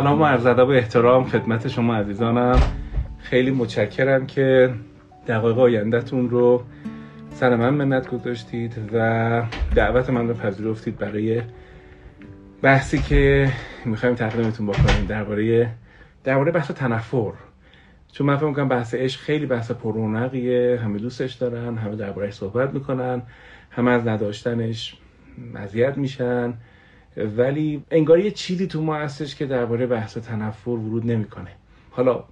سلام و عرض ادب و احترام خدمت شما عزیزانم. خیلی متشکرم که دقایق آیندهتون رو سر من منت گذاشتید و دعوت من رو پذیرفتید برای بحثی که می‌خوایم تقدیمتون بکنیم درباره درباره بحث تنفر. چون من فکر می‌کنم بحث عشق خیلی بحث پررونقیه. همه دوستش دارن همه دربارهش صحبت می‌کنن همه از نداشتنش مزیت میشن. ولی انگار یه چیزی تو ما هستش که درباره بحث تنفر ورود نمی‌کنه. حالا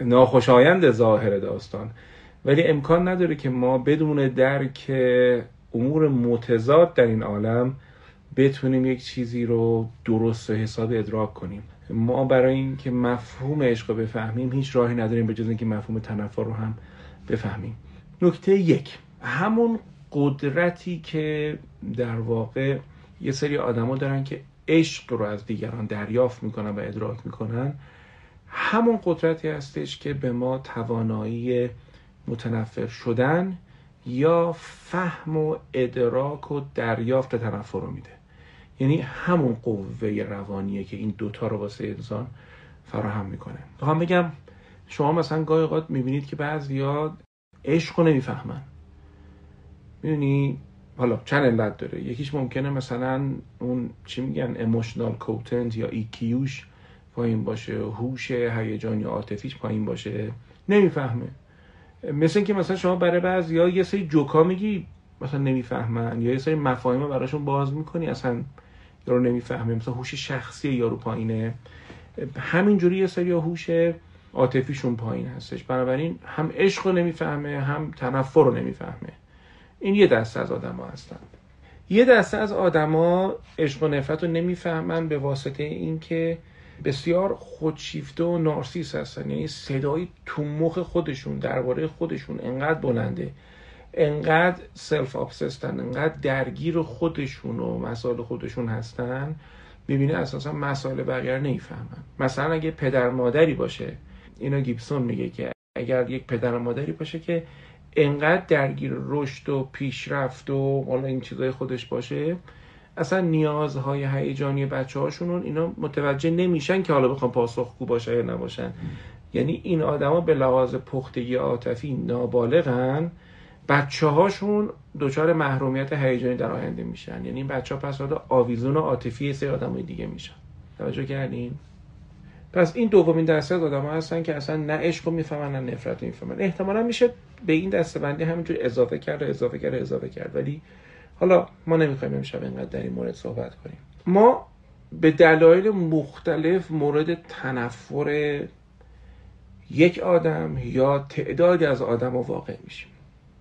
ناخوشایند ظاهر داستان ولی امکان نداره که ما بدون درک امور متضاد در این عالم بتونیم یک چیزی رو درست و حساب ادراک کنیم. ما برای اینکه مفهوم عشق رو بفهمیم هیچ راهی نداریم به جز اینکه مفهوم تنفر رو هم بفهمیم. نکته یک همون قدرتی که در واقع یه سری آدما دارن که عشق رو از دیگران دریافت می‌کنن و ادراک می‌کنن. همون قدرتی هستش که به ما توانایی متنفر شدن یا فهم و ادراک و دریافت تنفر رو میده. یعنی همون قوه روانیه که این دوتا رو واسه انسان فراهم می‌کنه. می‌خوام بگم شما مثلا گاهی اوقات می‌بینید که بعضیا عشق رو نمی‌فهمن. می‌دونی؟ حالا چند علت داره؟ یکیش ممکنه مثلا اون چی میگن اموشنال کوتنت یا ایکیوش پایین باشه هوش هیجان یا عاطفیش پایین باشه. نمی‌فهمه. مثل اینکه مثلا شما برای بعضی یا یه سری جوکا میگی مثلا نمی‌فهمن یا یه سری مفاهیم براشون باز می‌کنی اصلا یارو نمی‌فهمه. مثلا هوش شخصی یارو پایینه. همینجوری یه سری هوش عاطفیشون پایین هستش. بنابراین هم عشق رو نمی‌فهمه هم تنفر رو نمی‌فهمه. این یه دسته از آدما هستن. یه دسته از آدما عشق و نفرت رو نمی‌فهمن به واسطه اینکه بسیار خودشیفته و نارسیس هستن. یعنی صدایی تو مخ خودشون درباره خودشون انقدر بلنده انقدر سلف آبسستن انقدر درگیر خودشون و مسائل خودشون هستن. می‌بینه اساسا مسائل بقیه نمی‌فهمن. مثلا اگه پدر مادری باشه اینا گیبسون میگه که اگر یک پدر مادری باشه که انقدر درگیر رشد و پیشرفت و حالا این چیزای خودش باشه اصلا نیازهای هیجانی بچه هاشون اینا متوجه نمیشن که حالا بخوام پاسخگو باشه یا نباشن. یعنی این آدما به لحاظ پختگی عاطفی نابالغن. بچه هاشون دچار محرومیت هیجانی در آینده میشن. یعنی این بچه ها پس آویزون عاطفی سه آدمای دیگه میشن. توجه کردین؟ پس این دومین دسته آدم هستن که اصلا نه عشق رو می‌فهمن نه نفرت رو می‌فهمن. احتمالا میشه به این دسته بندی همینجور اضافه کرد و اضافه کرد و اضافه کرد. ولی حالا ما نمی‌خوایم امشب اینقدر در این مورد صحبت کنیم. ما به دلایل مختلف مورد تنفر یک آدم یا تعدادی از آدم واقع میشیم.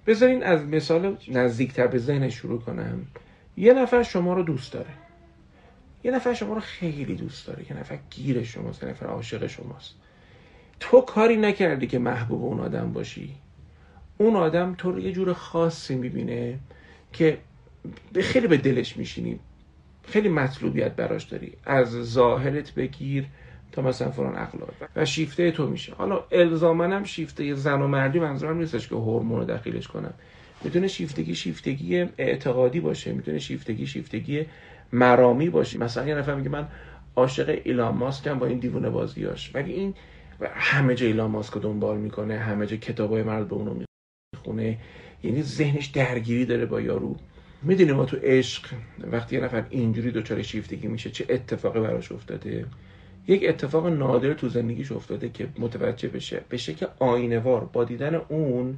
بذارین از مثال نزدیکتر به ذهن شروع کنم. یه نفر شما رو دوست داره. یه نفر شما رو خیلی دوست داره یه نفر گیر شماست یه نفر عاشق شماست. تو کاری نکردی که محبوب اون آدم باشی. اون آدم تو رو یه جور خاصی می‌بینه که خیلی به دلش میشینی. خیلی مطلوبیت براش داری. از ظاهرت بگیر تا مثلا فلان اخلاق. و شیفته تو میشه. حالا الزامن هم شیفته زن و مردی منظورم نیستش که هورمون رو دخیلش کنم. می‌تونه شیفتگی شیفتگی اعتقادی باشه می‌تونه شیفتگی شیفتگی مرامی باشه مثلا یه نفر میگه من عاشق ایلان ماسکم با این دیوونه بازیاش. ولی این همه جا ایلان ماسک دنبال می‌کنه؟ همه جا کتابای مرد به اونو می‌خونه. یعنی ذهنش درگیری داره با یارو. می‌دونیم ما تو عشق وقتی یه نفر اینجوری دچار شیفتگی میشه چه اتفاقی براش افتاده؟ یک اتفاق نادر تو زندگیش افتاده که متوجه بشه. بشه که آینوار با دیدن اون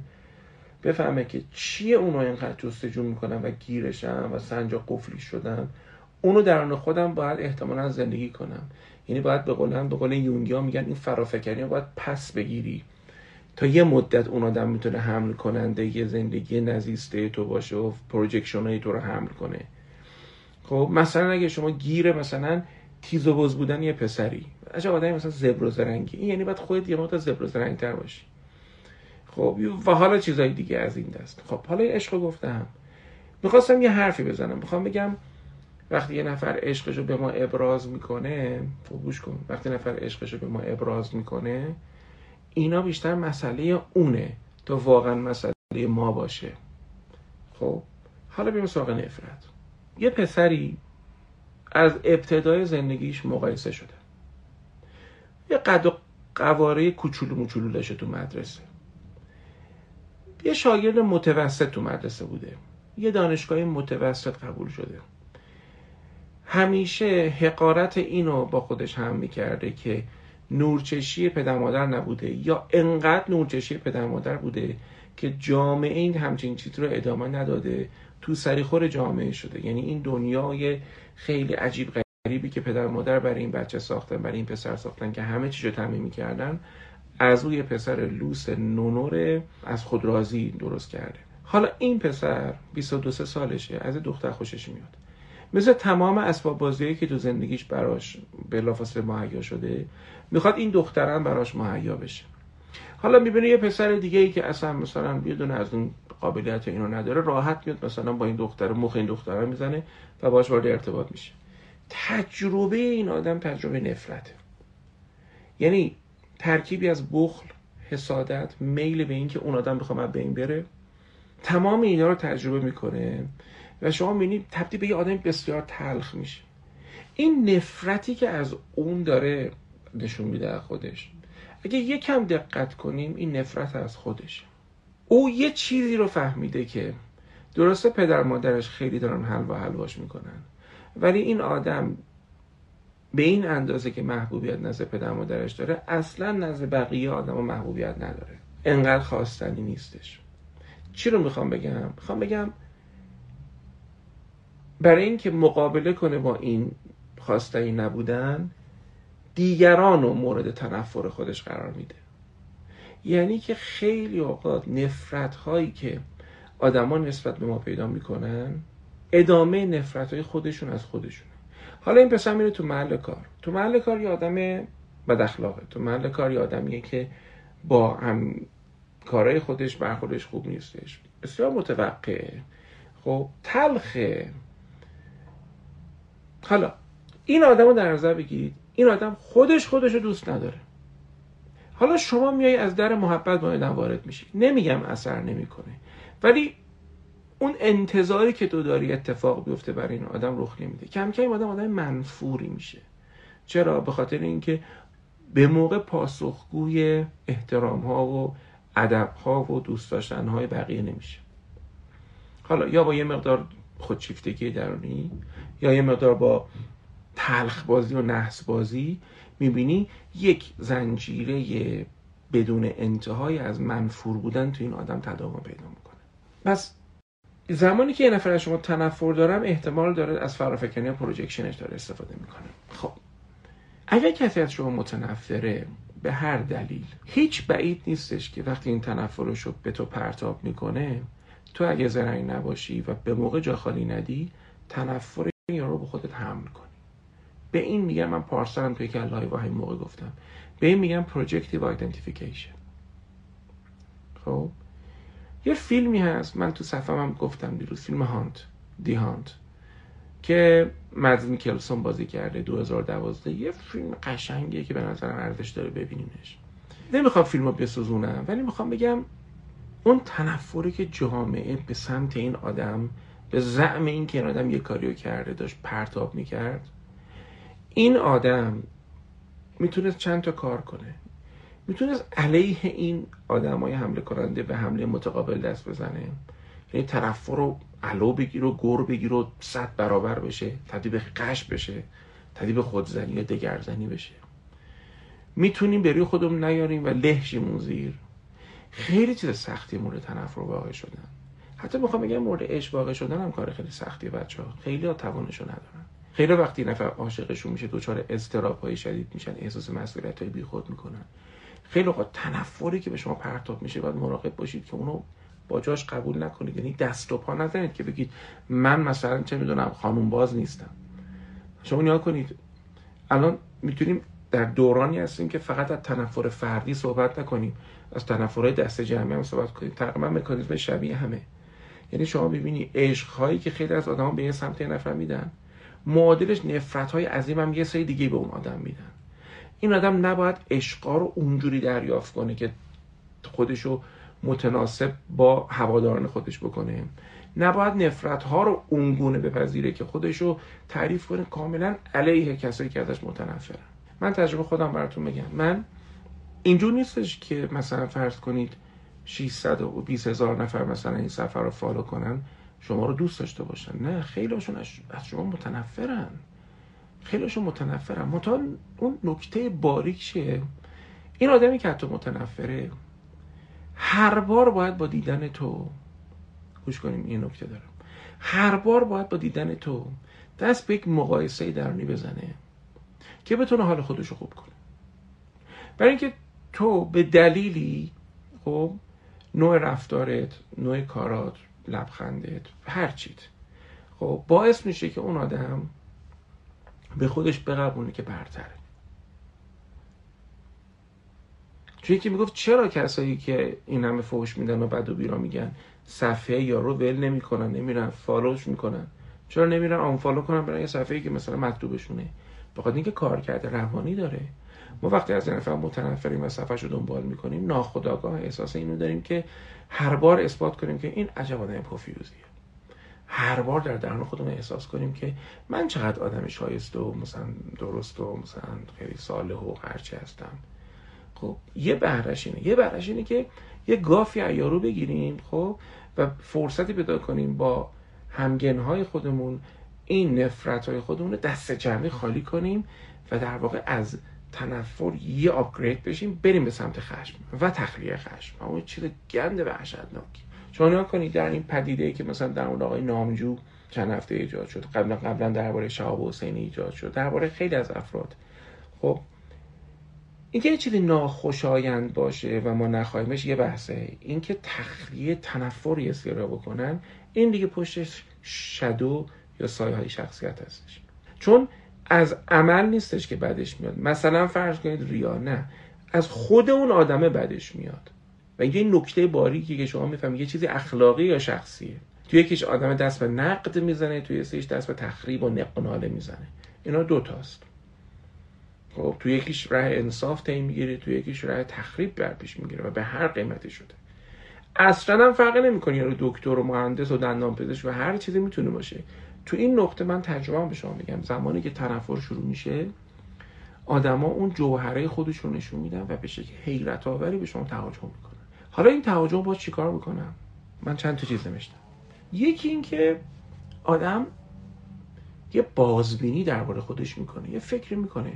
بفهمه که چیه اونو اینقدر جستجو می‌کنن و گیرشن و سنجاق قفلی شدن. اونو درون خودم باید احتمالا زندگی کنم. یعنی باید به قول به قول یونگیا میگن این فرافکنی باید پس بگیری. تا یه مدت اون آدم می‌تونه حمل کننده یه زندگی نزیسته تو باشه و projection های تو رو حمل کنه. خب مثلا اگه شما گیره مثلا تیز و بز بودن یه پسری. عجب آدمی مثلا زبر و زرنگی. این یعنی باید خودت یه مدت زبر و زرنگ تر باشی. خب و حالا چیزای دیگه از این دست. خب حالا عشق گفتم. می‌خواستم یه حرفی بزنم. می‌خوام بگم وقتی یه نفر عشقش رو به ما ابراز می‌کنه خب گوش کن. وقتی نفر عشقش رو به ما ابراز می‌کنه اینا بیشتر مسئله اونه تا واقعا مسئله ما باشه. خب حالا بریم سراغ نفرت. یه پسری از ابتدای زندگیش مقایسه شده. یه قد و قواره کوچولو موچولو داشته تو مدرسه. یه شاگرد متوسط تو مدرسه بوده. یه دانشگاه متوسط قبول شده. همیشه حقارت اینو با خودش هم می‌کرده که نورچشی پدر مادر نبوده یا انقدر نورچشی پدر مادر بوده که جامعه این همچین چیز رو ادامه نداده تو سریخور جامعه شده. یعنی این دنیای خیلی عجیب غریبی که پدر مادر برای این بچه ساختن برای این پسر ساختن که همه چیز رو تعمین می‌کردن از او یه پسر لوس نونور از خود راضی درست کرده. حالا این پسر 22 سالشه از دختر خوشش میاد. مثل تمام اسباب بازیایی که تو زندگیش براش بلافاصله مهیا شده می‌خواد این دخترم براش مهیا بشه. حالا می‌بینه یه پسر دیگه ای که اصلا مثلا بیدون از اون قابلیت اینو نداره راحت میاد مثلا با این دختر مخ این دختر می‌زنه و باش وارد ارتباط میشه. تجربه این آدم تجربه نفرته. یعنی ترکیبی از بخل حسادت میل به اینکه اون آدم بخواد به این بره تمام اینا رو تجربه می‌کنه. و شما می‌بینید تبدیل به یه آدم بسیار تلخ میشه. این نفرتی که از اون داره نشون میده خودش. اگه یکم دقت کنیم این نفرت از خودش او یه چیزی رو فهمیده که درسته پدر مادرش خیلی دارن حلوا حلواش می‌کنن. ولی این آدم به این اندازه که محبوبیت نزد پدر مادرش داره اصلا نزد بقیه آدم محبوبیت نداره. انقدر خواستنی نیستش. چی رو می‌خوام بگم؟ می‌خوام بگم برای اینکه مقابله کنه با این خواستنی نبودن دیگران رو مورد تنفر خودش قرار میده. یعنی که خیلی اوقات نفرت هایی که آدما نسبت به ما پیدا می‌کنن ادامه نفرت های خودشون از خودشون حالا این پسر میره تو محل کار. تو محل کار یه آدم بد اخلاقه. تو محل کار یه آدمیه که با هم کارهای خودش برخوردش خوب نیستش. بسیار متوقعه. خب تلخه. حالا این آدم رو در نظر بگیرید. این آدم خودش خودش رو دوست نداره. حالا شما میای از در محبت با آدم وارد میشی. نمیگم اثر نمی‌کنه. ولی اون انتظاری که تو داری اتفاق بیفته برای این آدم رخ نمیده. کم کم آدم آدم منفوری میشه. چرا؟ به خاطر اینکه به موقع پاسخگوی احترام ها و ادب ها و دوست داشتن های بقیه نمیشه. حالا یا با یه مقدار خودشیفتگی درونی یا یه مقدار با تلخ بازی و نحس بازی می‌بینی یک زنجیره بدون انتهای از منفور بودن تو این آدم تداوم پیدا می‌کنه. پس زمانی که یه نفر از شما تنفر دارم احتمال داره از فرافکنی پروژکشنش داره استفاده می‌کنه. خب اگر کسی از شما متنفره به هر دلیل هیچ بعید نیستش که وقتی این تنفرش رو به تو پرتاب می‌کنه تو اگه زرنگ نباشی و به موقع جا خالی ندی تنفر این رو به خودت حمل کنی. به این میگم من پارسالم توی که live همین موقع گفتم. به این میگم projective identification. خب؟ یه فیلمی هست. من تو صفحه هم گفتم دیروز. فیلم Hunt. The Hunt. که مدز میکلسون بازی کرده 2012 یه فیلم قشنگیه که به نظرم ارزش داره ببینیمش. نمی‌خوام فیلم رو بسوزونم ولی می‌خوام بگم اون تنفری که جامعه به سمت این آدم به زعم این که این آدم یه کاریو کرده داشت پرتاب می‌کرد. این آدم می‌تونست چند تا کار کنه. می‌تونست علیه این آدم های حمله کننده به حمله متقابل دست بزنه. یعنی طرف رو علو بگیر و گر بگیر و صد برابر بشه تبدیل به قش بشه تبدیل به خودزنی یا دگرزنی بشه. می‌تونیم بری خودمون نیاریم و لهشیمون زیر. خیلی چیز سختی مورد تنفر واقع شدن. حتی می‌خوام بگم مورد واقع شدن هم کار خیلی سختی بچه ها خیلی توانشو ندارن. خیلی وقتی نفر عاشقشون میشه دچار اضطراب های شدید میشن احساس مسئولیت های بیخود می‌کنن. خیلی اوقات تنفری که به شما پرتاب میشه باید مراقب باشید که اونو با جاش قبول نکنید. یعنی دست و پا نزنید که بگید من مثلا چه می‌دونم خانوم باز نیستم. شما نیا کنید. الان می‌تونیم در دورانی هستیم که فقط از تنفر فردی صحبت نکنیم. از تنفرهای دست جمعی هم صحبت کنیم. تقریبا مکانیزم شبیه همه. یعنی شما ببینی عشق هایی که خیلی از آدما به یه سمت نفر میدن معادلش نفرت های عظیم هم یه سری دیگه به اون آدم میدن. این آدم نباید عشقا رو اونجوری دریافت کنه که خودشو متناسب با هواداران خودش بکنه. نباید نفرت ها رو اونگونه بپذیره که خودشو تعریف کنه کاملا علیه کسایی که ازش متنفرن. من تجربه خودم براتون بگم. من اینجور نیستش که مثلا فرض کنید 620 هزار نفر مثلا این سفر رو فالو کنن شما رو دوست داشته باشن. نه خیلیشون از شما متنفرن. خیلیشون متنفرن. متا اون نکته باریک چیه این آدمی که حتی متنفره هر بار باید با دیدن تو گوش کنیم این نکته دارم. هر بار باید با دیدن تو دست به یک مقایسه درونی بزنه که بتونه حال خودش رو خوب کنه. برای اینکه تو به دلیلی خب نوع رفتارت نوع کارات لبخندت هر چیت. خب باعث میشه که اون آدم به خودش بقبونه که برتره. چون یکی می‌گفت چرا کسایی که این همه فوش میدن و بد و بیرا میگن صفحه یا رو ول نمی‌کنن نمیرن فالوش می‌کنن؟ چرا نمیرن آن فالو کنن برای یه صفحه که مثلا مکتوبشونه بخاطر اینکه کار کرده روانی داره. ما وقتی از این نفر متنفریم و صفحه رو دنبال می‌کنیم ناخداگاه احساس اینو داریم که هر بار اثبات کنیم که این عجب آدم پوفیوزیه. هر بار در درون خودمون احساس کنیم که من چقدر آدم شایسته و مثلا درست و مثلا خیلی صالح و هرچی هستم. خب یه بهرش اینه. یه بهرش اینه که یه گافی ایارو بگیریم خب و فرصتی پیدا کنیم با همگنهای خودمون این نفرت های خودمون رو دست جمعی خالی کنیم و در واقع از تنفر یه آپگرید بشیم بریم به سمت خشم و تخلیه خشم. اون چیز گند وحشتناکی نگاه کنید در این پدیده ای که مثلا در اون آقای نامجو چند هفته ایجاد شد. قبلا قبلا درباره شهاب حسینی ایجاد شد. درباره خیلی از افراد. خب اینکه یه چیزی ناخوشایند باشه و ما نخواهیمش یه بحثه. اینکه تخلیه تنفر یه سیرا بکنن این دیگه پشتش شدو یا سایه های شخصیت هستش. چون از عمل نیستش که بدش میاد. مثلا فرض کنید ریا نه. از خود اون آدمه بدش میاد. و اینکه این نکته باریکی که شما می‌فهمید یه چیزی اخلاقی یا شخصیه. توی یکیش آدم دست به نقد می‌زنه توی سیش دست به تخریب و نقناله می‌زنه. اینا دو تاست. خب توی یکیش راه انصاف تعیین می‌گیره توی یکیش راه تخریب بر پیش می‌گیره و به هر قیمتی شده. اصلا هم فرقی نمی‌کنه. یارو دکتر و مهندس و دندان پزشک و هر چیزی می‌تونه باشه. تو این نقطه من تجربه به شما میگم. زمانی که تنفر شروع میشه آدما اون جوهره خودشون نشون میدن و به شکل حیرت آوری به شما تهاجم می‌کنن. حالا این تهاجم با چیکار می‌کنم من چند تا چیز نوشتم. یکی این که آدم یه بازبینی درباره خودش می‌کنه یه فکر می‌کنه.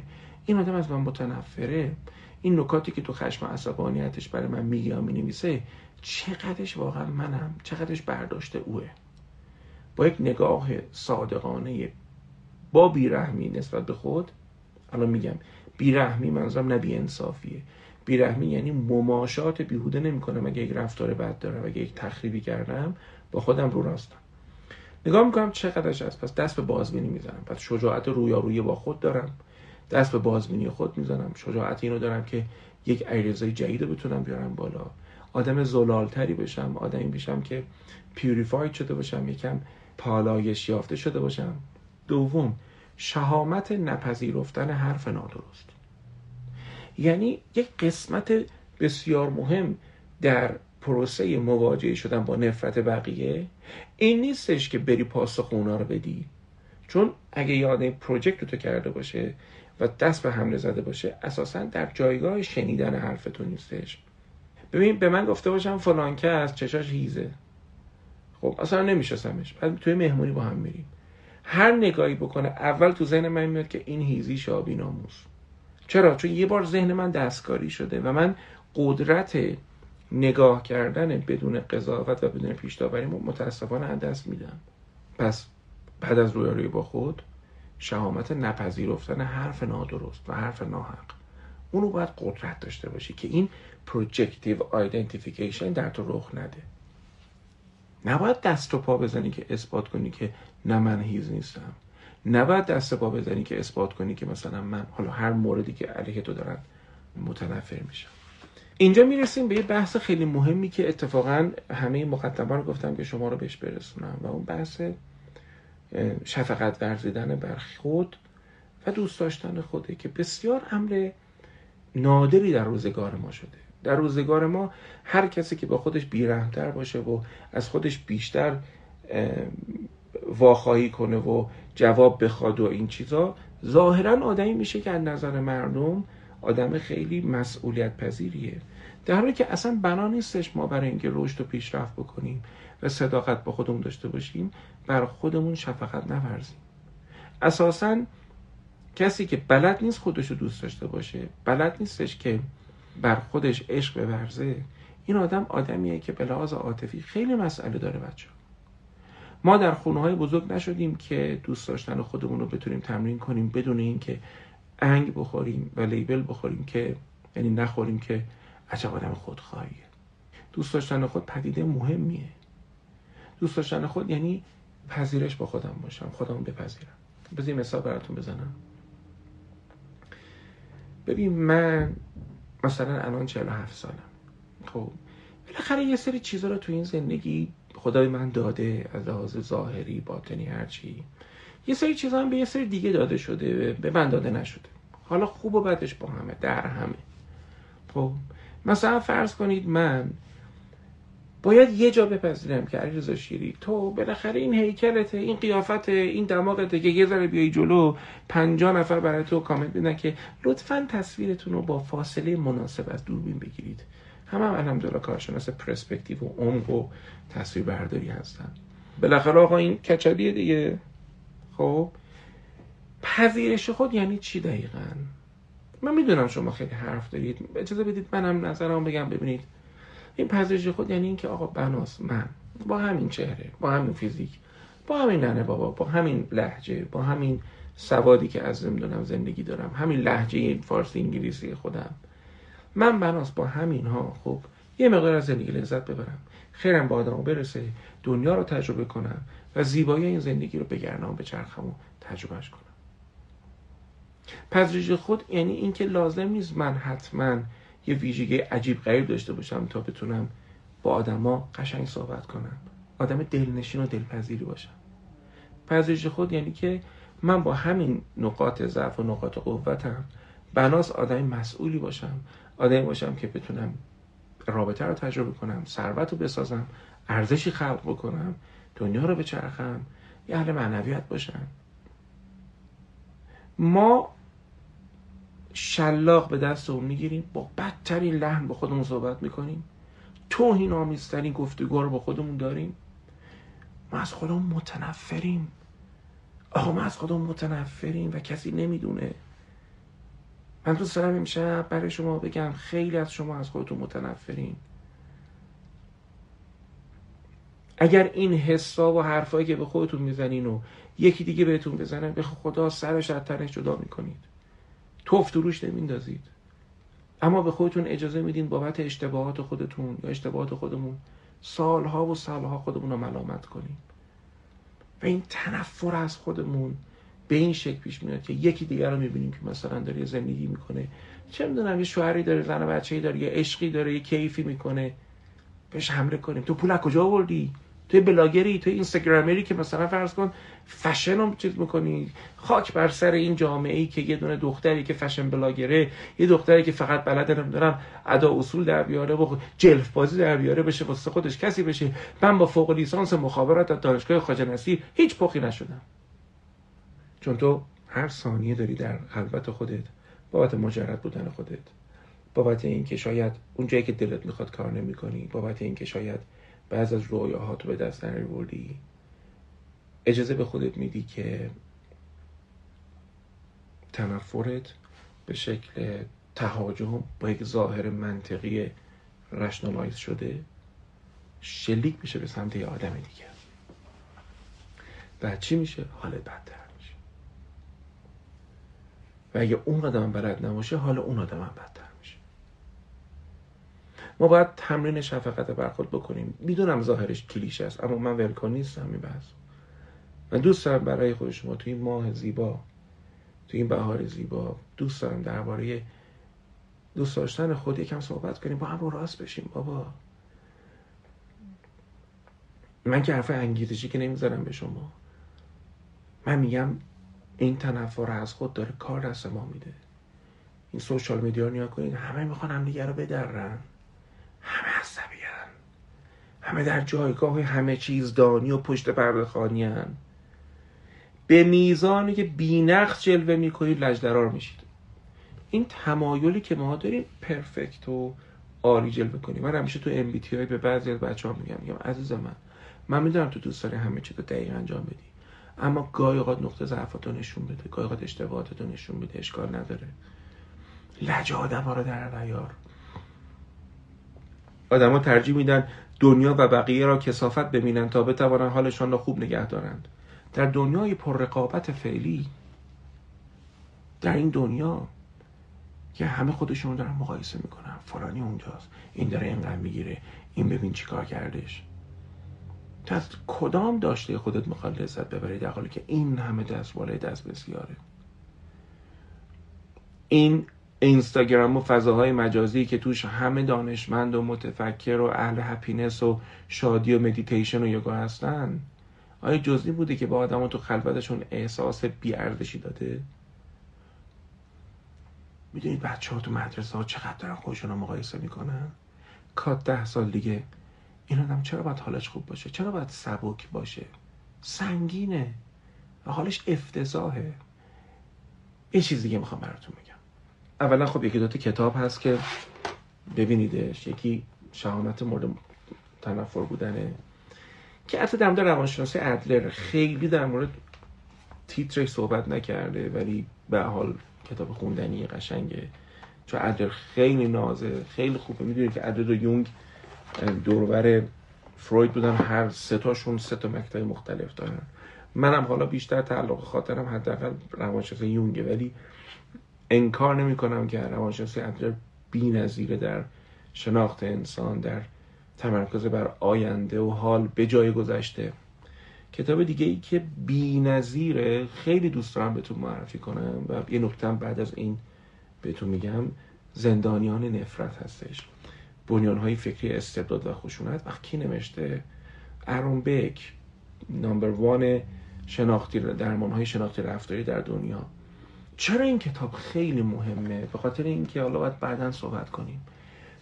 این آدم از من متنفره. این نکاتی که تو خشم عصبانیتش برای من میگه می نویسه چقدرش واقعا منم چقدرش برداشته اوه. با یک نگاه صادقانه با بیرحمی نسبت به خود الان میگم بیرحمی منظورم نه بیانصافیه. بیرحمی یعنی مماشات بیهوده نمی‌کنم. اگه یک رفتار بد دارم اگه یک تخریبی کردم با خودم رو راستم. نگاه می‌کنم چقدرش هست. پس دست به بازبینی می‌زنم. پس شجاعت رویارویی با خود دارم. دست به بازبینی خود می‌زنم. شجاعت اینو دارم که یک ایرزای جدید بتونم بیارم بالا. آدم زلالتری بشم. آدمی بشم که پیوریفاید شده باشم. یکم پالایش یافته شده باشم. دوم شهامت نپذیرفتن حرف نادرست. یعنی یک قسمت بسیار مهم در پروسه مواجهه شدن با نفرت بقیه. این نیستش که بری پاسخ اونا رو بدی. چون اگه یاد پروژکت رو تو کرده باشه و دست به حمله زده باشه اساسا در جایگاه شنیدن حرف تو نیستش. ببین به من گفته باشم فلان از چشاش هیزه. خب اصلا نمیشناسمش. بعد توی مهمونی با هم میریم. هر نگاهی بکنه اول تو ذهن من میاد که این هیزی شابی ناموس. چرا؟ چون یه بار ذهن من دستکاری شده و من قدرت نگاه کردن بدون قضاوت و بدون پیشداوری متاسفانه از دست میدم. پس بعد از رویارویی با خود شهامت نپذیرفتن حرف نادرست و حرف ناحق. اونو باید قدرت داشته باشی که این projective identification در تو رخ نده. نباید دست و پا بزنی که اثبات کنی که نه من هیز نیستم. نباید دست پا بزنی که اثبات کنی که مثلا من حالا هر موردی که علیه تو دارن متنفر میشم. اینجا می‌رسیم به یه بحث خیلی مهمی که اتفاقا همه مقدمه رو گفتم که شما رو بهش برسونم و اون بحث شفقت ورزیدن بر خود و دوست داشتن خوده که بسیار امر نادری در روزگار ما شده. در روزگار ما هر کسی که با خودش بیرحمتر باشه و از خودش بیشتر واخواهی کنه و جواب بخواد و این چیزا ظاهرا آدمی میشه که از نظر مردم آدم خیلی مسئولیت پذیریه در حالی که اصلا بنا نیستش ما برای اینکه رشد و پیشرفت بکنیم و صداقت با خودمون داشته باشیم بر خودمون شفقت نورزیم. اساسا کسی که بلد نیست خودش رو دوست داشته باشه بلد نیستش که بر خودش عشق بورزه این آدم آدمیه که به لحاظ عاطفی خیلی مسئله داره بچه. ما در خونه های بزرگ نشدیم که دوست داشتن خودمون رو بتونیم تمرین کنیم بدون اینکه انگ بخوریم و لیبل بخوریم که یعنی نخوریم که عجب آدم خودخواهیه. دوست داشتن خود پدیده مهمیه. دوست داشتن خود یعنی پذیرش با خودم باشم خودم بپذیرم. بذاری مثال براتون بزنم. ببین من مثلا الان 47 سالم. خب بالاخره یه سری چیزا رو تو این زندگی خدای من داده از لحاظ ظاهری باطنی هرچی یه سری چیزا هم به یه سری دیگه داده شده به من داده نشده. حالا خوب و بدش با همه در همه. خب مثلا فرض کنید من باید یه جا بپذیرم که علیرضا شیری تو بالاخره این هیکلته این قیافت این دماغته که یه ذره بیای جلو پنجا نفر برای تو کامنت بدن که لطفا تصویرتون رو با فاصله مناسب از دوربین بگیرید. هم هم الحمدلله کارشناس پرسپکتیو و عمق و تصویر برداری هستن. بالاخره آقا این کچلیه دیگه. خب؟ پذیرش خود یعنی چی دقیقا؟ من می‌دونم شما خیلی حرف دارید. اجازه بدید منم نظرم بگم ببینید. این پذیرش خود یعنی اینکه آقا بناس من با همین چهره با همین فیزیک با همین ننه بابا با همین لحجه با همین سوادی که از نمی‌دونم زندگی دارم همین لحجه فارسی انگلیسی خودم. من بناس با همین ها خب یه مقدار از زندگی لذت ببرم. خیرم با آدم برسه دنیا رو تجربه کنم و زیبایی این زندگی رو بگردم به چرخم و تجربهش کنم. پذیرش خود یعنی اینکه لازم نیست من حتما یه ویژگی عجیب غریب داشته باشم تا بتونم با آدما قشنگ صحبت کنم. آدم دلنشین و دلپذیری باشم. پذیرش خود یعنی که من با همین نقاط ضعف و نقاط قوتم بناس آدم مسئولی باشم. آدمی باشم که بتونم رابطه رو تجربه کنم ثروت رو بسازم ارزشی خلق بکنم دنیا رو بچرخم یه اهل معنویت باشم. ما شلاق به دستمون می‌گیریم با بدترین لحن با خودمون صحبت می‌کنیم. توهین آمیزترین گفتگو رو با خودمون داریم. ما از خودمون متنفریم. آقا ما از خودمون متنفریم و کسی نمی‌دونه. من دوست دارم امشب برای شما بگم خیلی از شما از خودتون متنفرین. اگر این حسا و حرفایی که به خودتون می‌زنین و یکی دیگه بهتون بزنن به خدا سرش از تنش جدا می‌کنید. توف روش نمیندازید. اما به خودتون اجازه میدین بابت اشتباهات خودتون یا اشتباهات خودمون سالها و سالها خودمون رو ملامت کنیم. و این تنفر از خودمون به این شکل پیش میاد که یکی دیگر رو می‌بینیم که مثلا داره زندگی می‌کنه. چه می‌دونم یه شوهری داره زن و بچه‌ای داره یه عشقی داره یه کیفی می‌کنه. بهش حمله کنیم. تو پول کجا آوردی؟ توی بلاگری توی اینستاگرامری که مثلا فرض کن فشن رو چیز می‌کنی خاک بر سر این جامعه ای که یه دونه دختری که فشن بلاگره یه دختری که فقط بلد نمی‌دونم ادا اصول در بیاره و جلف بازی در بیاره بشه واسه خودش کسی بشه. من با فوق لیسانس مخابرات از دانشگاه خواجه نصیر هیچ پخی نشدم. چون تو هر ثانیه داری در خلوت خودت بابت مجرد بودن خودت بابت اینکه شاید اون جایی که دلت می‌خواد کار نمی‌کنی بابت اینکه شاید بعض از رویاهاتو به دست نیاوردی؟ اجازه به خودت میدی که تنفرت به شکل تهاجم با یک ظاهر منطقی رشنالایز شده؟ شلیک میشه به سمت یه آدم دیگه. بعد چی میشه؟ حال بدتر میشه. و اگه اون آدم بلد نباشه حال اون آدم بدتر ما باید تمرین شفقت بر خود بکنیم. می‌دونم ظاهرش کلیش است اما من ولکن نیستم این بحث. من دوست دارم برای خود شما تو این ماه زیبا تو این بهار زیبا دوست دارم درباره دوست داشتن خود یکم صحبت کنیم با هم رو راست بشیم بابا. من که حرف انگیزشی که نمی‌ذارم به شما. من میگم این تنفر از خود داره کار دست ما میده. این سوشال میدیا رو نیا کنید همه می‌خوان هم دیگه رو بدرن. همه عصبیان همه در جایگاه همه چیز دانی و پشت پرده خانیان به میزانی که بینقص جلوه می‌کنید لجدرار میشید. این تمایلی که ما داریم پرفکت و عالی جلوه کنیم من همیشه تو ام به بعضی از بچه ها میگم میگم عزیز من من می‌دونم تو دوست داری همه چی رو دقیق انجام بدی. اما گاهی اوقات نقطه ضعفات رو نشون بده گاهی اوقات اشتباهات رو نشون بده اشکال نداره. لج آدم ها رو در نیار آدما ترجیح میدن دنیا و بقیه را کسافت ببینن تا بتوانن حالشان را خوب نگه دارند. در دنیای پر رقابت فعلی در این دنیا که همه خودشون دارن مقایسه می‌کنن. فلانی اونجاست این داره اینقدر می‌گیره این ببین چیکار کردش. تو از کدام داشته خودت می‌خواد لذت ببری در حالی که این همه دست بالای دست بسیاره؟ این اینستاگرام و فضاهای مجازی که توش همه دانشمند و متفکر و اهل happiness و شادی و مدیتیشن و یوگا هستن. آیا جز این بوده که به آدم تو خلوتشون احساس بیارزشی داده؟ می‌دونید بچه ها تو مدرسه ها چقدر دارن خودشون رو مقایسه می‌کنن؟ کات ده سال دیگه این آدم چرا باید حالش خوب باشه؟ چرا باید سبک باشه؟ سنگینه. و حالش افتضاحه. یه چیز دیگه می‌خوام براتون بگم. اولا خب یکی دوتا کتاب هست که ببینیدش. یکی شهامت مورد تنفر بودنه. که حتی در مورد روانشناسی ادلر خیلی در مورد تیترش صحبت نکرده ولی به حال کتاب خوندنی قشنگه. چون ادلر خیلی نازه خیلی خوبه. می‌دونید که ادلر و یونگ دورور فروید بودن. هر سه تاشون سه تا مکتب مختلف دارن. منم حالا بیشتر تعلق خاطرم حداقل روانشناسی یونگه. ولی انکار نمی کنم که روانشناسی ادلر نظیره در شناخت انسان در تمرکز بر آینده و حال به جای گذشته. کتاب دیگه ای که بی نظیره خیلی دوست دارم بهتون معرفی کنم و یه نکته بعد از این بهتون میگم زندانیان نفرت هستش. بنیان های فکری استبداد و خشونت. وقتی نوشته؟ ارون بک نمبر وان شناختی درمان های شناختی رفتاری در دنیا. چرا این کتاب خیلی مهمه؟ به خاطر اینکه حالا باید بعدا صحبت کنیم.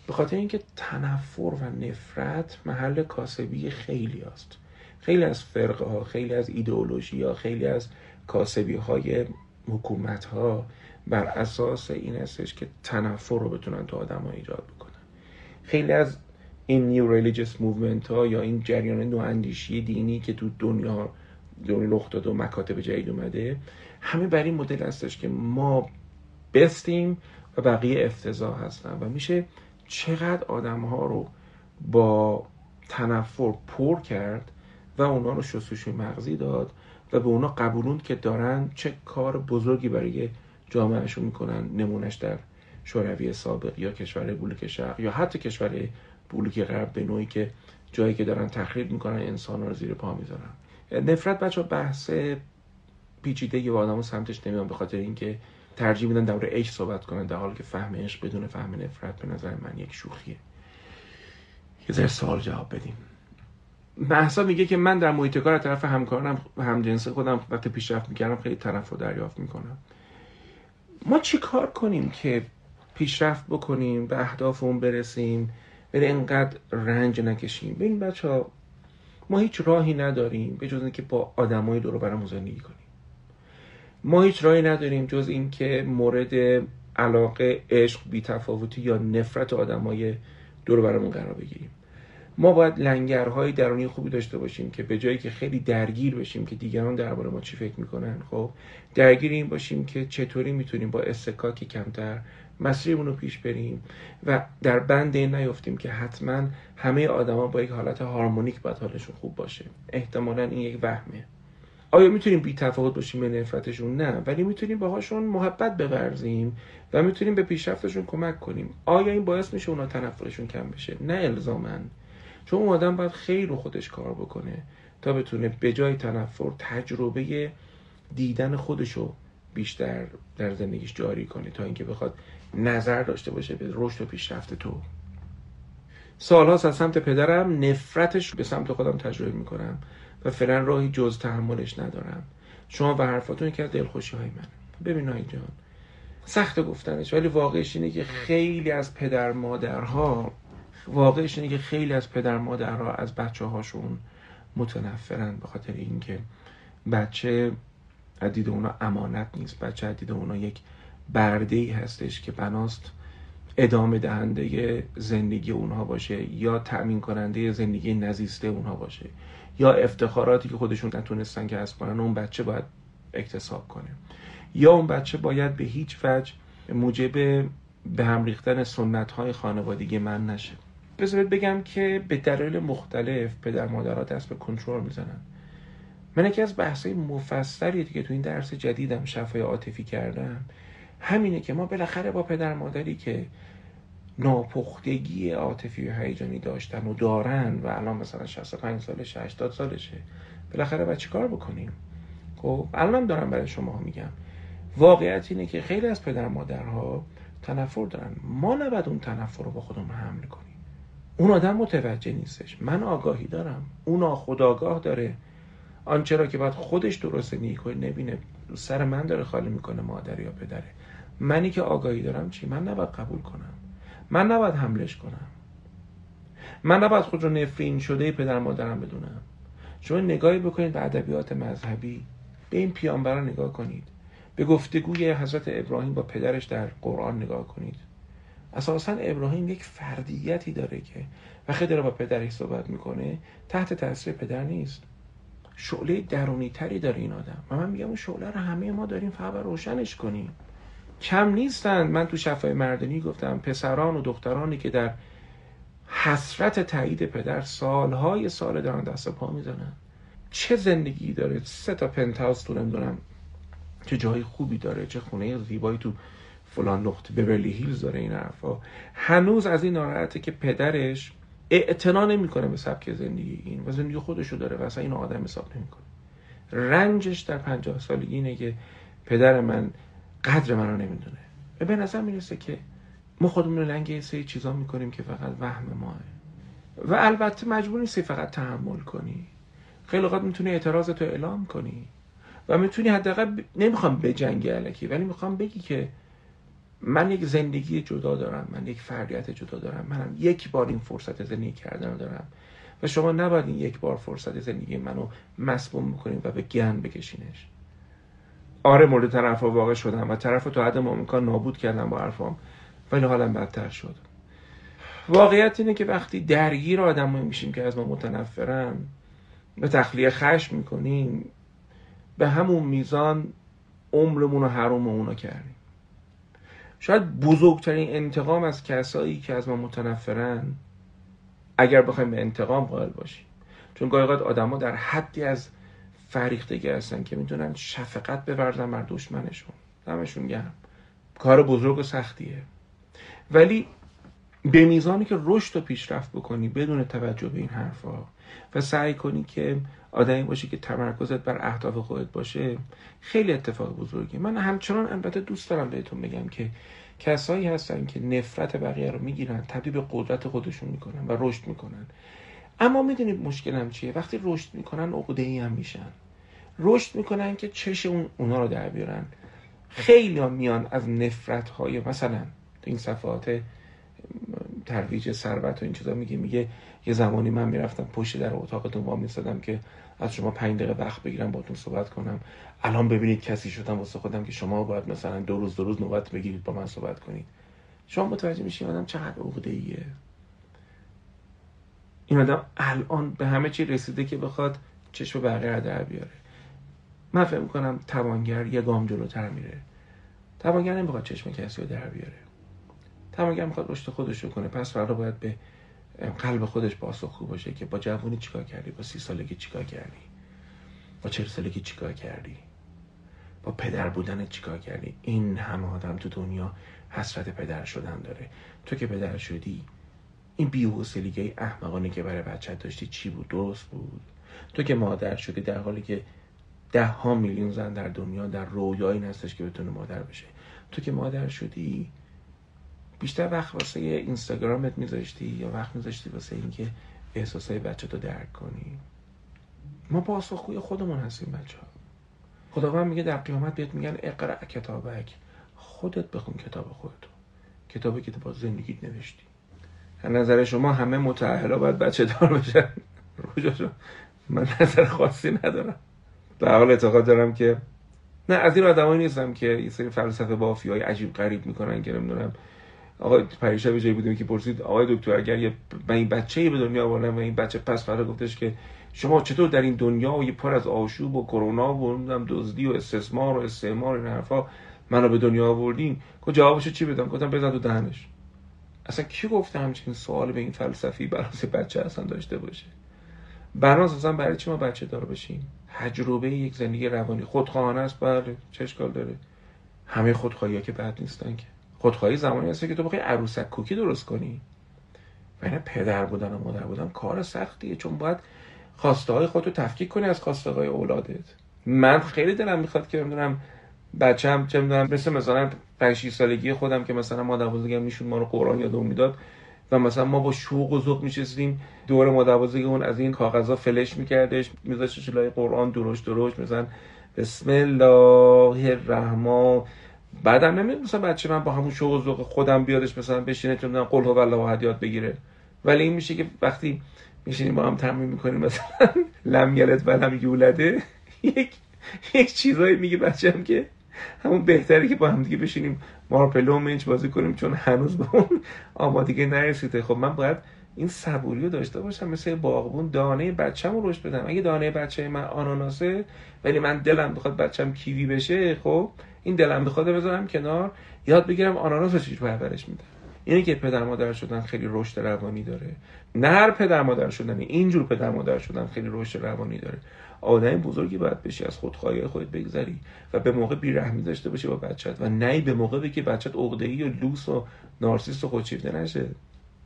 به خاطر اینکه تنفر و نفرت محل کاسبی خیلی است خیلی از فرقه ها خیلی از ایدئولوژی ها خیلی از کاسبی های حکومت ها بر اساس این هستش که تنفر رو بتونن تو آدم ها ایجاد بکنن. خیلی از این new religious movement ها یا این جریان نو اندیشی دینی که تو دنیا دنیا رخ داده و مکاتب جدید اومده همه بر این مدل هستش که ما بستیم و بقیه افتضاح هستن و میشه چقدر آدم ها رو با تنفر پر کرد و اونا رو شستشوی مغزی داد و به اونا قبولوند که دارن چه کار بزرگی برای جامعهشون می‌کنن نمونش در شوروی سابق یا کشور بلوک شرق یا حتی کشور بلوک غرب به نوعی که جایی که دارن تخریب می‌کنن انسان رو زیر پا می‌ذارن. نفرت بچه بحث پیچیده یه آدم سمتش نمیان به خاطر اینکه ترجیح میدن در عشق صحبت کنن در حالی که فهم عشق بدون فهم نفرت به نظر من یک شوخیه. یه ذره سوال جواب بدیم. محسا میگه که من در محیط کار طرف همکارم همجنس خودم وقتی پیشرفت می‌کردم خیلی رو دریافت می‌کنم. ما چی کار کنیم که پیشرفت بکنیم به اهدافمون برسیم ولی اینقدر رنج نکشیم؟ ببین بچه ما هیچ راهی نداریم به جز اینکه با آدمای دور برامون زندگی کنیم. ما هیچ راهی نداریم جز اینکه مورد علاقه عشق بیتفاوتی یا نفرت آدمای دور برامون قرار بگیریم. ما باید لنگرهای درونی خوبی داشته باشیم که به جایی که خیلی درگیر بشیم که دیگران درباره ما چی فکر می‌کنن خب درگیر این باشیم که چطوری می‌تونیم با استکاکی کمتر مسیرمون رو پیش بریم و در بند این نیفتیم که حتما همه آدما با یک حالت هارمونیک باید حالشون خوب باشه. احتمالا این یک وهمه. آیا می‌تونیم بی تفاوت باشیم به نفرتشون؟ نه ولی می‌تونیم باهاشون محبت بورزیم و می‌تونیم به پیشرفتشون کمک کنیم. آیا این باعث میشه اونا تنفرشون کم بشه؟ نه الزامن چون اون آدم باید خیلی رو خودش کار بکنه تا بتونه به جای تنفر تجربه دیدن خودشو بیشتر در زندگیش جاری کنه تا اینکه بخواد نظر داشته باشه به رشد و پیشرفت تو. سالهاست از سمت پدرم نفرتش به سمت خودم تجربه می‌کنم. و فعلا راهی جز تحملش ندارم. شما و حرفاتون که دلخوشی های من ببین جان سخت گفتنش ولی واقعش اینه که خیلی از پدر مادرها واقعش اینه که خیلی از پدر مادرها از بچه هاشون متنفرن به خاطر اینکه بچه عدید اونا امانت نیست. بچه عدید اونا یک برده ای هستش که بناست ادامه دهنده زندگی اونها باشه یا تأمین کننده زندگی نزیسته اونها باشه. یا افتخاراتی که خودشون نتونستن که از کنن اون بچه باید اکتساب کنه. یا اون بچه باید به هیچ وجه موجب به هم ریختن سنت های خانوادگی من نشه. بذارید بگم که به دلایل مختلف پدر مادرها دست به کنترل می‌زنن. من یکی از بحثای مفصلی که تو این درس جدیدم شفای عاطفی کردم همینه که ما بالاخره با پدر مادری که ناپختگی عاطفی و هیجانی داشتن و دارن و الان مثلا 65 سالشه 80 سالشه. بالاخره باید چیکار بکنیم؟ خب الانم دارم برای شما میگم. واقعیت اینه که خیلی از پدر مادرها تنفر دارن. ما نباید اون تنفر رو با خودمون حمل کنیم. اون آدم متوجه نیستش. من آگاهی دارم. اون خداگاه داره. آنچه را که باید خودش درست نیکوی نبینه سر من داره خالی می‌کنه مادر یا پدره. منی که آگاهی دارم چی؟ من نباید قبول کنم. من نباید حملش کنم. من نباید خود رو نفرین شده پدر مادرم بدونم. شما نگاهی بکنید به ادبیات مذهبی. به این پیامبران نگاه کنید. به گفتگوی حضرت ابراهیم با پدرش در قرآن نگاه کنید. اساسا ابراهیم یک فردیتی داره که وقتی داره با پدرش صحبت می‌کنه تحت تاثیر پدر نیست. شعله درونی تری داره این آدم. و من میگم اون شعله رو همه ما داریم فقط روشنش کنیم. کم نیستند من تو شفای مردانی گفتم پسران و دخترانی که در حسرت تایید پدر سالهای سال دارن دست پا می‌زنن. چه زندگی داره؟ سه تا پنتاوس تو نمی‌دونم چه جای خوبی داره چه خونه زیبایی تو فلان نقطه ببرلی هیلز داره این حرفا. هنوز از این ناراحته که پدرش اعتنا نمی‌کنه به سبک زندگی این و زندگی خودشو داره و اصلا این آدم حساب نمی‌کنه. رنجش در پنجاه سالگی اینه که پدر من قدر منو نمی‌دونه. به نظر می‌رسه که ما خودمون رو لنگ یه سری چیزا می‌کنیم که فقط وهم ماه. و البته مجبور نیستی فقط تحمل کنی. خیلی اوقات می‌تونی اعتراض تو اعلام کنی. و می‌تونی حداقل ب... نمی‌خوام بجنگی علکی ولی می‌خوام بگی که من یک زندگی جدا دارم من یک فردیت جدا دارم. منم یک بار این فرصت زندگی کردن دارم. و شما نباید این یک بار فرصت زندگی منو مسموم بکنید و به گن بکشینش. آره مورد طرف واقع شدم و طرف تو حد امکان نابود کردم با حرفام. ولی حالم بدتر شد. واقعیت اینه که وقتی درگیر آدم میشیم که از ما متنفرن به تخلیه خشم می‌کنیم به همون میزان عمرمون رو حروم اونا کردیم. شاید بزرگترین انتقام از کسایی که از ما متنفرن اگر بخوایم به انتقام قائل باشیم. چون گاهی اوقات آدما در حدی از فریختگی هستن که می‌تونن شفقت بورزن بر دشمنشون. دمشون گرم. کار بزرگ و سختیه. ولی به میزانی که رشد و پیشرفت بکنی بدون توجه به این حرفا و سعی کنی که آدمی باشی که تمرکزت بر اهداف خودت باشه خیلی اتفاق بزرگی من همچنان البته دوست دارم بهتون بگم که کسایی هستن که نفرت بقیه رو می‌گیرن تبدیل به قدرت خودشون می‌کنن و رشد می‌کنن. اما می‌دونید مشکلم چیه؟ وقتی رشد می‌کنن عقده ای هم میشن. رشد می‌کنن که چش اون اونا رو در بیارن. خیلی میان از نفرت های مثلا تو این صفحات ترویج ثروت و این چیزا میگه میگه یه زمانی من می‌رفتم پشت در اتاقتون با میستادم که از شما پنج دقیقه وقت بگیرم باتون صحبت کنم. الان ببینید کسی شدم واسه خودم که شما باید مثلا دو روز دو روز نوبت بگیرید با من صحبت کنید. شما متوجه میشین آدم چقدر عقده ایه این آدم الان به همه چی رسیده که بخواد چشم بقیه در بیاره. من فکر می‌کنم توانگر یه گام جلوتر میره. توانگر نمی‌خواد چشم کسی رو در بیاره. توانگر می‌خواد رشد خودش رو کنه. پس فردا باید به قلب خودش پاسخگو باشه که با جوانی چیکار کردی؟ با سی سالگی چیکار کردی؟ با چهل سالگی چیکار کردی؟ با پدر بودن چیکار کردی؟ این همه آدم تو دنیا حسرت پدر شدن داره. تو که پدر شدی این بی‌حوصلگی احمقانه که برای بچت داشتی چی بود؟ درست بود؟ تو که مادر شدی در حالی که ده ها میلیون زن در دنیا در رویایی هستش که بتونه مادر بشه. تو که مادر شدی بیشتر وقت واسه اینستاگرامت میذاشتی یا وقت میذاشتی واسه اینکه احساسای بچه تو درک کنی؟ ما پاسخگوی خودمون هستیم بچه ها خداوند میگه در قیامت بهت میگن اقرا کتابک. خودت بخون کتاب خودتو. کتابی که با زندگیت نوشتی. از نظر شما همه متعهلا باید بچه دار بشن؟ من نظر خاصی ندارم. به حال اعتقاد دارم که نه از این آدمایی نیستم که یه سری فلسفه بافی های عجیب غریب می‌کنن که نمی‌دونم. آقا به جایی بودیم که پرسید آقای دکتر اگر یه من این بچه به دنیا آوردم و این بچه پس فردا گفتش که شما چطور در این دنیا و یه پر از آشوب و کرونا و نمی‌دونم دزدی و استثمار و استعمار این حرفا منو به دنیا آوردین؟ که جوابشو چی بدم؟ گفتم بزن تو دهنش. اصلا کی گفته همچین سوال به این فلسفی برای بچه اصلا داشته باشه؟ بناس اصلا برای چی ما بچه دار بشیم؟ تجربه یک زندگی روانی خودخواهانه است بله چه اشکال داره؟ همه خودخواهی که بد نیستن که. خودخواهی زمانی هست که تو بخوای عروسک کوکی درست کنی. و پدر بودن و مادر بودن کار سختیه چون باید خواسته های خودتو تفکیک کنی از خواسته های اولادت. من خیلی دلم می‌خواد که بچه بچه‌م چه می‌دونم مثل مثلا 5 سالگی خودم که مثلا مادر بزرگم میشون ما رو قرآن یادمون می‌داد. و مثلا ما با شوق و ذوق میشستیم. دور مادر اون از این کاغذها فلش میکردش میذاشتش لای قرآن دروش دروش مثلا بسم الله الرحمن. بعدم نمیاد مثلا بچه من با همون شوق و ذوق خودم بیادش مثلا بشینه تو نمی‌دونم قل هو الله یاد بگیره. ولی این میشه که وقتی میشینیم با هم تمرین می‌کنیم مثلا لم یلد و لم یولده یک یک چیزایی میگه بچه‌م که همون بهتره که با هم دیگه بشینیم مارپلو منچ بازی کنیم چون هنوز به اون آمادگی نرسیده خب من باید این صبوری رو داشته باشم مثل باغبون دانه بچم رو رشد بدم. اگه دانه بچه من آناناسه ولی من دلم بخواد بچم کیوی بشه خب این دلم بخواد بذارم کنار. یاد بگیرم آناناس رو چجوری پرورش میدم. اینه که پدر مادر شدن خیلی رشد روانی داره. نه هر پدر مادر شدن اینجور پدر مادر شدن خیلی رشد روانی داره. آدم بزرگی باید بشی از خودخواهی خودت بگذری و به موقع بیرحمی داشته باشی با بچت و نه به موقع که بچت عقده‌ای و لوس و نارسیست و خودشیفته نشه.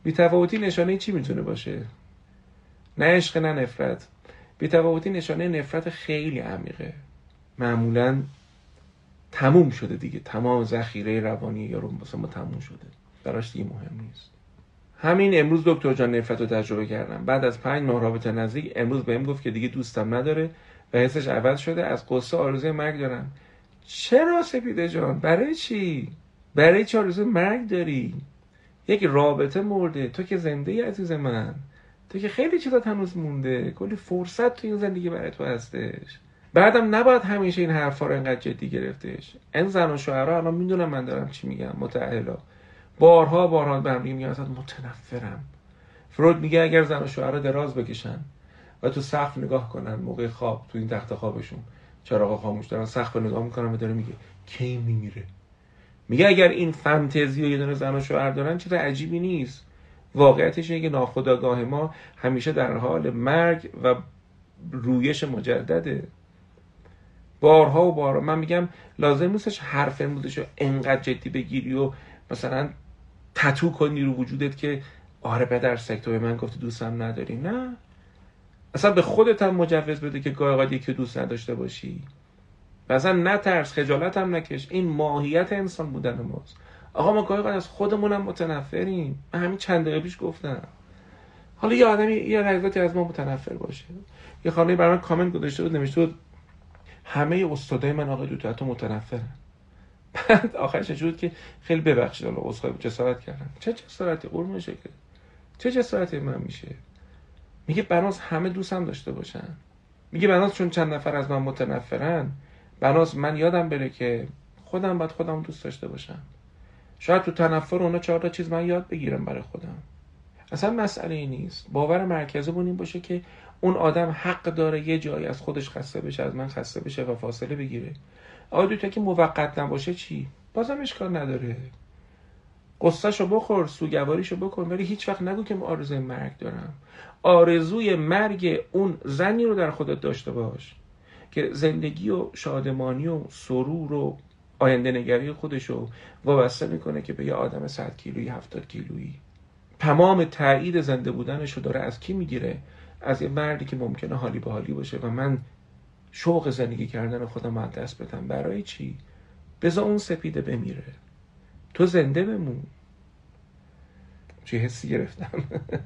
بی‌تفاوتی نشانه چی می‌تونه باشه؟ نه عشق نه نفرت. بی‌تفاوتی نشانه نفرت خیلی عمیقه. معمولا تموم شده دیگه. تمام ذخیره روانی یارو واسه ما تموم شده. براش دیگه مهم نیست. همین امروز دکتر جان نفرت رو تجربه کردم. بعد از پنج ماه رابطه نزدیک امروز بهم گفت که دیگه دوستم نداره و حسش عوض شده. از قصه آرزوی مرگ دارم. چرا سپیده جان؟ برای چی؟ برای چی آرزوی مرگ داری؟ یک رابطه مرده. تو که زنده ای عزیز من. تو که خیلی چیزا هنوز مونده. کلی فرصت تو این زندگی برای تو هستش. بعدم نباید همیشه این حرفا رو انقدر جدی گرفتش. این زن و شوهرها الان می‌دونم من دارم چی میگم. متعهلا بارها بارها برم میگم ازت متنفرم. فرود میگه اگر زن و شوهر دراز بکشن و تو سقف نگاه کنن موقع خواب تو این تخت خوابشون چراغ خاموش دارن سقف نگاه می‌کنن و داره میگه کی میمیره؟ میگه اگر این فانتزی و یه دونه زن و شوهر دارن چیز عجیبی نیست. واقعیتش اینه که ناخودآگاه ما همیشه در حال مرگ و رویش مجدده. بارها و بارها من میگم لازم نیستش حرف امروزش رو انقدر جدی بگیری و مثلا تتو کنی رو وجودت که آره پدر سکتو به من گفتی دوستم نداری. نه. اصلا به خودت هم مجوز بده که گاهی اوقات یکی دوست نداشته باشی. و اصلا نترس خجالت هم نکش. این ماهیت انسان بودن ماست. آقا ما گاهی از خودمون هم متنفریم. من همین چند دقیقه پیش گفتم. حالا یه آدمی یه لحظاتی از ما متنفر باشه. یه خانمی برای من کامنت گذاشته بود نوشته بود همه استادای من آقای دوتا تو متنفرن. بعد آخرش شد که خیلی ببخشید حالا عذرخواهی جسارت کردم. چه جسارتی؟ قربون شکل. چه جسارتی من میشه؟ میگه بناس همه دوستم داشته باشن. میگه بناس چون چند نفر از من متنفرن بناس من یادم بره که خودم باید خودم دوست داشته باشم. شاید تو تنفر اونا چهار تا چیز من یاد بگیرم برای خودم. اصلا مسئله ای نیست. باور مرکزی این باشه که اون آدم حق داره یه جایی از خودش خسته بشه از من خسته بشه و فاصله بگیره. آیا که موقت نباشه چی؟ بازم اشکال نداره. قصهشو بخور سوگواریشو بکن ولی هیچ وقت نگو که آرزوی مرگ دارم. آرزوی مرگ اون زنی رو در خودت داشته باش که زندگی و شادمانی و سرور و آینده نگری خودش رو وابسته می‌کنه که به یه آدم 100 کیلویی 70 کیلویی. تمام تایید زنده بودنش رو داره از کی می‌گیره؟ از یه مردی که ممکنه حالی به حالی باشه. و من شوق زندگی کردن خودم از دست بدم. برای چی؟ بذار اون سپیده بمیره. تو زنده بمون. چی حسی گرفتم.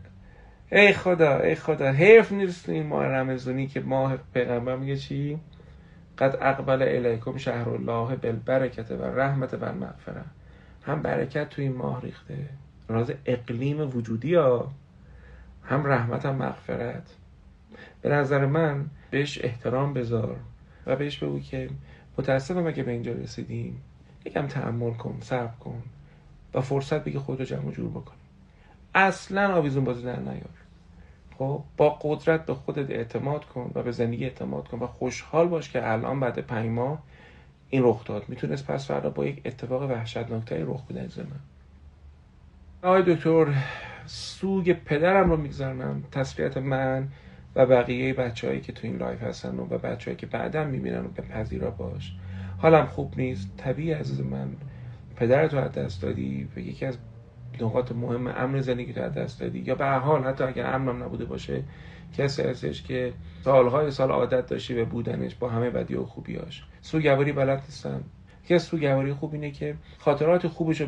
ای خدا ای خدا. حیف نیست این ماه رمزونی که ماه پیغمبر میگه چی؟ قد اقبل الیکم شهر الله بالبرکت و رحمت و مغفره هم برکت تو این ماه ریخته. راز اقلیم وجودی ها. هم رحمت هم مغفرت. به نظر من بهش احترام بذار و بهش بگو که متاسفم اگه به اینجا رسیدیم. یکم تحمل کن صبر کن و فرصت بده خود رو جمع جور بکنی. اصلا آویزون بازی در نیار. خب با قدرت به خودت اعتماد کن و به زندگی اعتماد کن و خوشحال باش که الان بعد پنج ماه این رخ داد. می‌تونست پس فردا با یک اتفاق وحشتناکتری رخ بده از من. آقای دکتر سوگ پدرم رو می‌گذارم تسلیت من و بقیه بچههایی که تو این live هستن و بچههایی که بعدا می‌بینن و به پذیرا باش. حالم خوب نیست. طبیعی عزیز من. پدرت رو از دست دادی و یکی از نقاط مهم امن زندگی تو از دست دادی. یا به حال حتی اگر امنم نبوده باشه کسی هستش که سالهای سال عادت داشتی به بودنش با همه بدی و خوبیاش سوگواری بلد نیستن یکی از سوگواری خوب اینه که خاطرات خوبش رو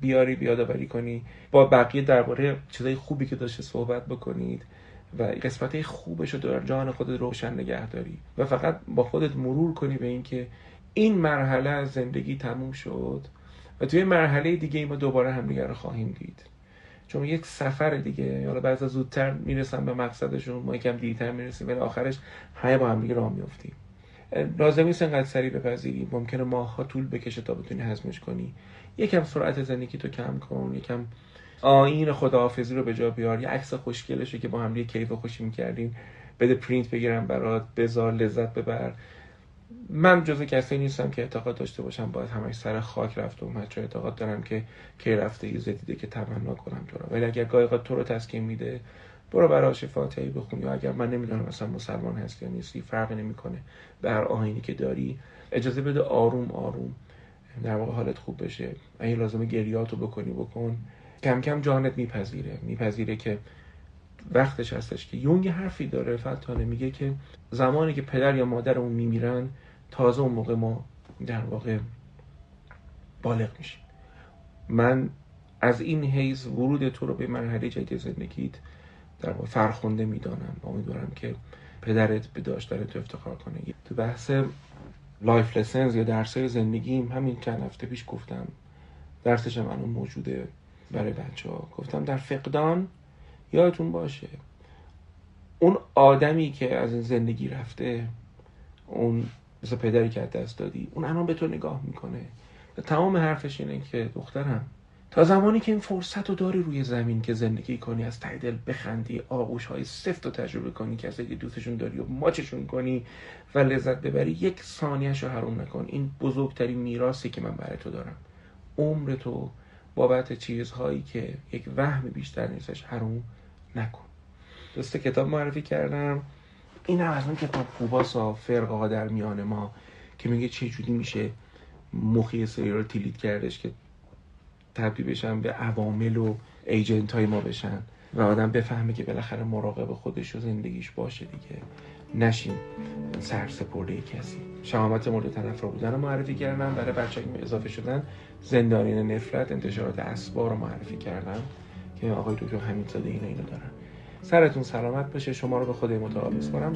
بیاری بیادآوری کنی. با بقیه درباره چیزای خوبی که داشته صحبت بکنید. و قسمت خوبش رو در جان خودت روشن نگه داری. و فقط با خودت مرور کنی به اینکه این مرحله از زندگی تموم شد و توی مرحله دیگه ما دوباره همدیگه رو خواهیم دید. چون یک سفر دیگه حالا بعضا زودتر می‌رسن به مقصدشون ما یکم دیرتر می‌رسیم ولی آخرش همه با هم دیگه راه میافتیم. لازم نیست انقدر سریع بپذیری. ممکنه ماها طول بکشه تا بتونی هضمش کنی. یکم سرعت زندگی تو کم کن یکم آین خداحافظی رو به جا بیار. یه عکس خوشگلشه که با هم دیگه کیف خوشی می‌کردیم. بده پرینت بگیرم برات بذار لذت ببر. من جزو کسی نیستم که اعتقاد داشته باشم باید همش سر خاک رفته و چون اعتقاد دارم که کی رفته یه زدیده که تمنا کنم تو رو. ولی اگر گاهی تو رو تسکین میده برو براش فاتحه بخون. یا اگر من نمی‌دونم مثلا مسلمان هستی یا نیستی فرقی نمی‌کنه به هر آهینی که داری. اجازه بده آروم آروم. در واقع حالت خوب بشه. اگه لازمه گریاتو بکنی بکن. کم کم جانت میپذیره. میپذیره که وقتش هستش که یونگ حرفی داره. فتانه میگه که زمانی که پدر یا مادرمون میمیرن تازه اون موقع ما در واقع بالغ میشیم. من از این حیث ورود تو رو به مرحله جدید زندگیت در واقع فرخونده می‌دانم. امیدوارم که پدرت به داشتن تو افتخار کنه. تو بحث life lessons یا درسای زندگیم همین چند هفته پیش گفتم درسش هم الان موجوده. برای بچه ها گفتم در فقدان یادتون باشه. اون آدمی که از این زندگی رفته اون مثل پدری که دست دادی اون الان به تو نگاه می‌کنه. و تمام حرفش اینه که دخترم تا زمانی که این فرصت رو داری روی زمین که زندگی کنی از ته دل بخندی آغوش های سفت رو تجربه کنی که که دوستشون داری و ماچشون کنی و لذت ببری یک ثانیهش رو حروم نکن. این بزرگترین میراثی که من برای تو دارم. عمر تو بابت چیزهایی که یک وهم بیشتر نیستش حروم نکن. دوست کتاب معرفی کردم. این هم از اون کتاب خوباس ها فرقه در میان ما که میگه چه جوری میشه مخی سری رو تیلید کردش که تبدیل بشن به عوامل و ایجنت های ما بشن و آدم بفهمه که بالاخره مراقب خودش و زندگیش باشه دیگه. نشیم سرسپرده کسی شهامت مورد تنفر بودن رو معرفی کردم. برای بچه اضافه شدن زندانین نفرت انتشارات اسبار رو معرفی کردم که آقای دکتر همین زاده اینا اینو دارن. سرتون سلامت باشه. شما رو به خدای متعال میسپارم